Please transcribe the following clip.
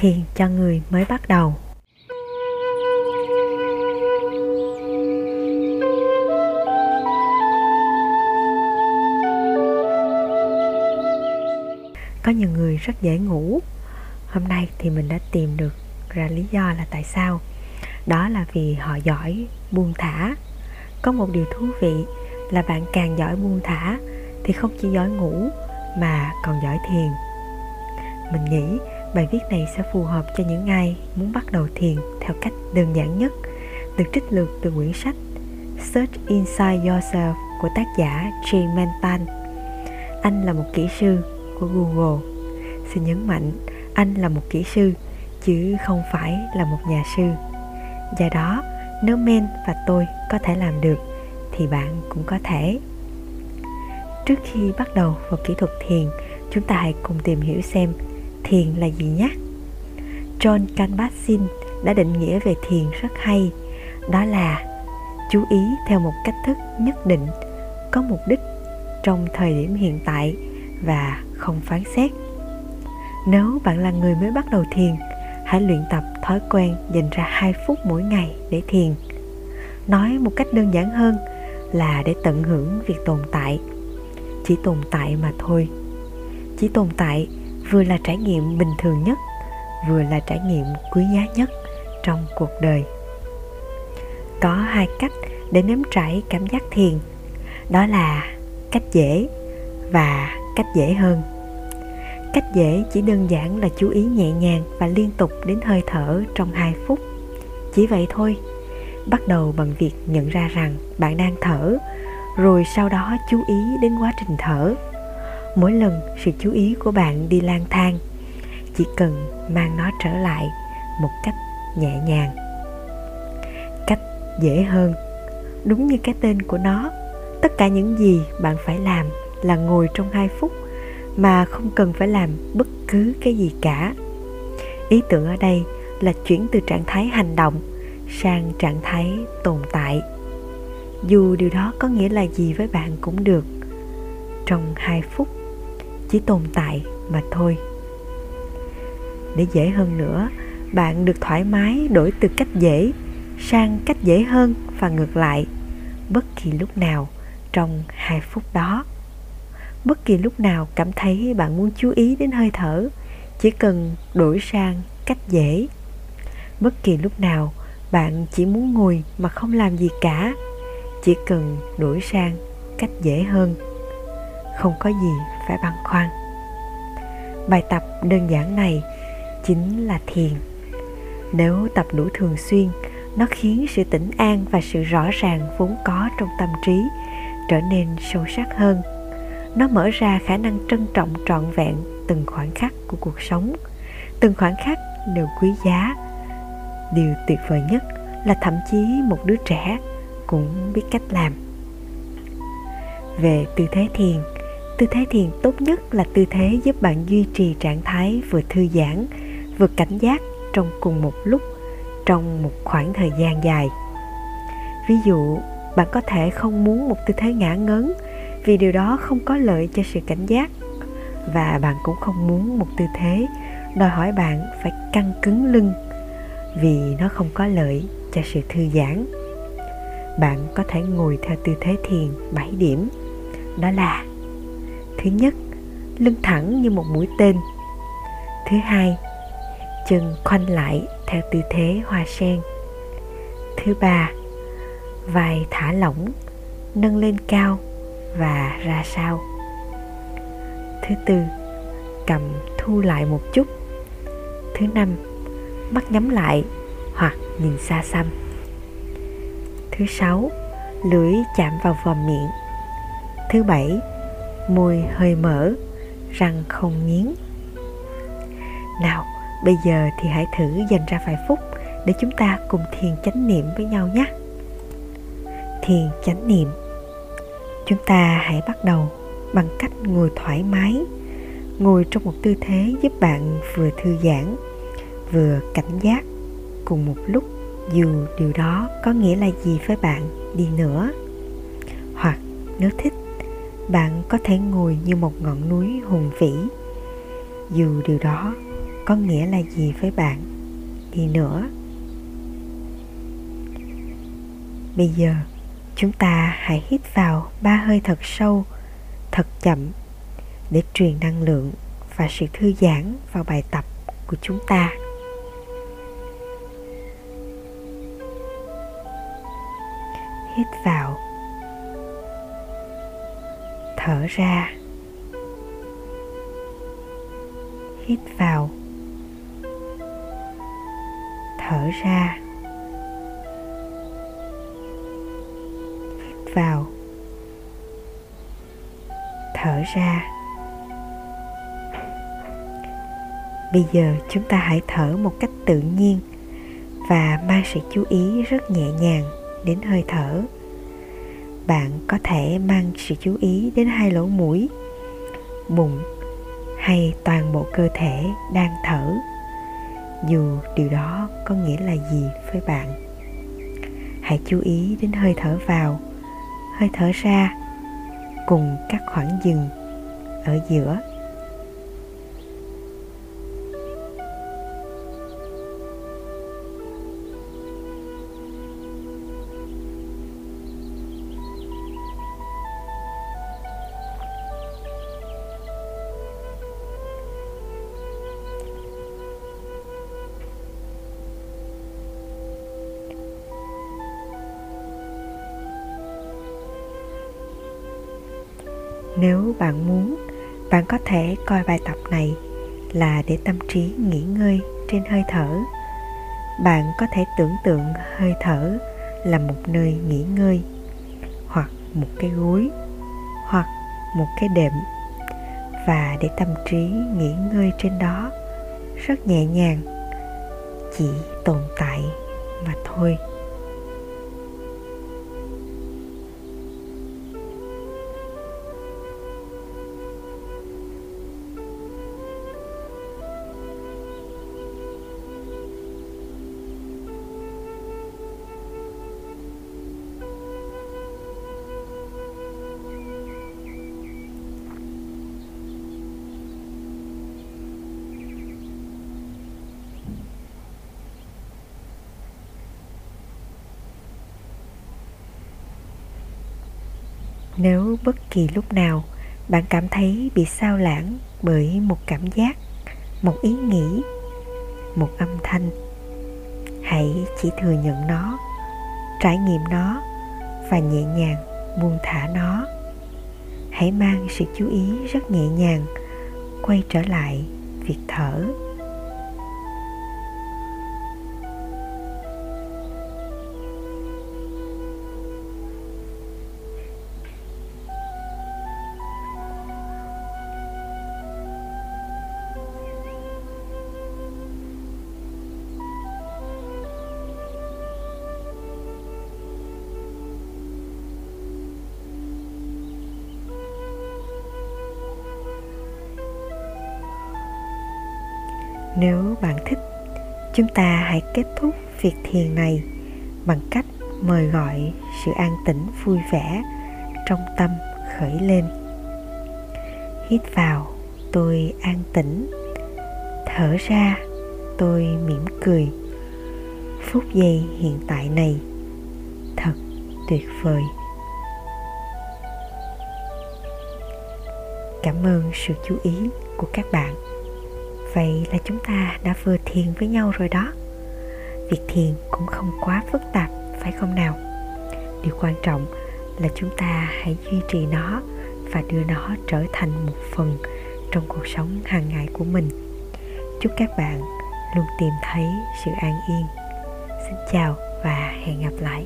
thiền cho người mới bắt đầu. Có nhiều người rất dễ ngủ. Hôm nay thì mình đã tìm được ra lý do là tại sao. Đó là vì họ giỏi buông thả. Có một điều thú vị là bạn càng giỏi buông thả thì không chỉ giỏi ngủ mà còn giỏi thiền. Mình nghĩ bài viết này sẽ phù hợp cho những ai muốn bắt đầu thiền theo cách đơn giản nhất được trích lược từ quyển sách Search Inside Yourself của tác giả Jay Mantan. Anh là một kỹ sư của Google. Xin nhấn mạnh, anh là một kỹ sư chứ không phải là một nhà sư. Do đó, nếu Men và tôi có thể làm được thì bạn cũng có thể. Trước khi bắt đầu vào kỹ thuật thiền, chúng ta hãy cùng tìm hiểu xem thiền là gì nhé. John Kabat-Zinn đã định nghĩa về thiền rất hay, đó là chú ý theo một cách thức nhất định, có mục đích trong thời điểm hiện tại và không phán xét. Nếu bạn là người mới bắt đầu thiền, hãy luyện tập thói quen dành ra 2 phút mỗi ngày để thiền. Nói một cách đơn giản hơn là để tận hưởng việc tồn tại. Chỉ tồn tại mà thôi. Chỉ tồn tại vừa là trải nghiệm bình thường nhất, vừa là trải nghiệm quý giá nhất trong cuộc đời. Có hai cách để nếm trải cảm giác thiền. Đó là cách dễ và cách dễ hơn. Cách dễ chỉ đơn giản là chú ý nhẹ nhàng và liên tục đến hơi thở trong 2 phút. Chỉ vậy thôi. Bắt đầu bằng việc nhận ra rằng bạn đang thở, rồi sau đó chú ý đến quá trình thở mỗi lần sự chú ý của bạn đi lang thang, chỉ cần mang nó trở lại một cách nhẹ nhàng. Cách dễ hơn, đúng như cái tên của nó, tất cả những gì bạn phải làm là ngồi trong 2 phút mà không cần phải làm bất cứ cái gì cả. Ý tưởng ở đây là chuyển từ trạng thái hành động sang trạng thái tồn tại. Dù điều đó có nghĩa là gì với bạn cũng được. Trong 2 phút chỉ tồn tại mà thôi. Để dễ hơn nữa, bạn được thoải mái đổi từ cách dễ sang cách dễ hơn và ngược lại bất kỳ lúc nào trong hai phút đó. Bất kỳ lúc nào cảm thấy bạn muốn chú ý đến hơi thở, chỉ cần đổi sang cách dễ. Bất kỳ lúc nào bạn chỉ muốn ngồi mà không làm gì cả, chỉ cần đổi sang cách dễ hơn không có gì phải băn khoăn. Bài tập đơn giản này chính là thiền. Nếu tập đủ thường xuyên, nó khiến sự tĩnh an và sự rõ ràng vốn có trong tâm trí trở nên sâu sắc hơn. Nó mở ra khả năng trân trọng trọn vẹn từng khoảnh khắc của cuộc sống. Từng khoảnh khắc đều quý giá. Điều tuyệt vời nhất là thậm chí một đứa trẻ cũng biết cách làm. Về tư thế thiền tư thế thiền tốt nhất là tư thế giúp bạn duy trì trạng thái vừa thư giãn, vừa cảnh giác trong cùng một lúc, trong một khoảng thời gian dài. Ví dụ, bạn có thể không muốn một tư thế ngã ngấn vì điều đó không có lợi cho sự cảnh giác. Và bạn cũng không muốn một tư thế đòi hỏi bạn phải căng cứng lưng vì nó không có lợi cho sự thư giãn. Bạn có thể ngồi theo tư thế thiền 7 điểm, đó là thứ nhất, lưng thẳng như một mũi tên. Thứ hai, chân khoanh lại theo tư thế hoa sen. Thứ ba, vai thả lỏng, nâng lên cao và ra sau. Thứ tư, cầm thu lại một chút. Thứ năm, mắt nhắm lại hoặc nhìn xa xăm. Thứ sáu, lưỡi chạm vào vòm miệng. Thứ bảy môi hơi mở, răng không nghiến. Nào, bây giờ thì hãy thử dành ra vài phút để chúng ta cùng thiền chánh niệm với nhau nhé. Thiền chánh niệm. Chúng ta hãy bắt đầu bằng cách ngồi thoải mái, ngồi trong một tư thế giúp bạn vừa thư giãn, vừa cảnh giác cùng một lúc, dù điều đó có nghĩa là gì với bạn đi nữa. Hoặc, nếu thích bạn có thể ngồi như một ngọn núi hùng vĩ. Dù điều đó có nghĩa là gì với bạn đi nữa. Bây giờ, chúng ta hãy hít vào ba hơi thật sâu, thật chậm để truyền năng lượng và sự thư giãn vào bài tập của chúng ta. Hít vào thở ra. Hít vào. Thở ra. Hít vào. Thở ra. Bây giờ chúng ta hãy thở một cách tự nhiên và mang sự chú ý rất nhẹ nhàng đến hơi thở bạn có thể mang sự chú ý đến hai lỗ mũi, bụng hay toàn bộ cơ thể đang thở. Dù điều đó có nghĩa là gì với bạn, hãy chú ý đến hơi thở vào, hơi thở ra, cùng các khoảng dừng ở giữa. Nếu bạn muốn, bạn có thể coi bài tập này là để tâm trí nghỉ ngơi trên hơi thở. Bạn có thể tưởng tượng hơi thở là một nơi nghỉ ngơi, hoặc một cái gối, hoặc một cái đệm. Và để tâm trí nghỉ ngơi trên đó, rất nhẹ nhàng, chỉ tồn tại mà thôi. Nếu bất kỳ lúc nào bạn cảm thấy bị sao lãng bởi một cảm giác, một ý nghĩ, một âm thanh, hãy chỉ thừa nhận nó, trải nghiệm nó và nhẹ nhàng buông thả nó. Hãy mang sự chú ý rất nhẹ nhàng quay trở lại việc thở. Nếu bạn thích, chúng ta hãy kết thúc việc thiền này bằng cách mời gọi sự an tĩnh vui vẻ trong tâm khởi lên. Hít vào, tôi an tĩnh. Thở ra, tôi mỉm cười. Phút giây hiện tại này, thật tuyệt vời. Cảm ơn sự chú ý của các bạn vậy là chúng ta đã vừa thiền với nhau rồi đó. Việc thiền cũng không quá phức tạp, phải không nào? Điều quan trọng là chúng ta hãy duy trì nó và đưa nó trở thành một phần trong cuộc sống hàng ngày của mình. Chúc các bạn luôn tìm thấy sự an yên. Xin chào và hẹn gặp lại.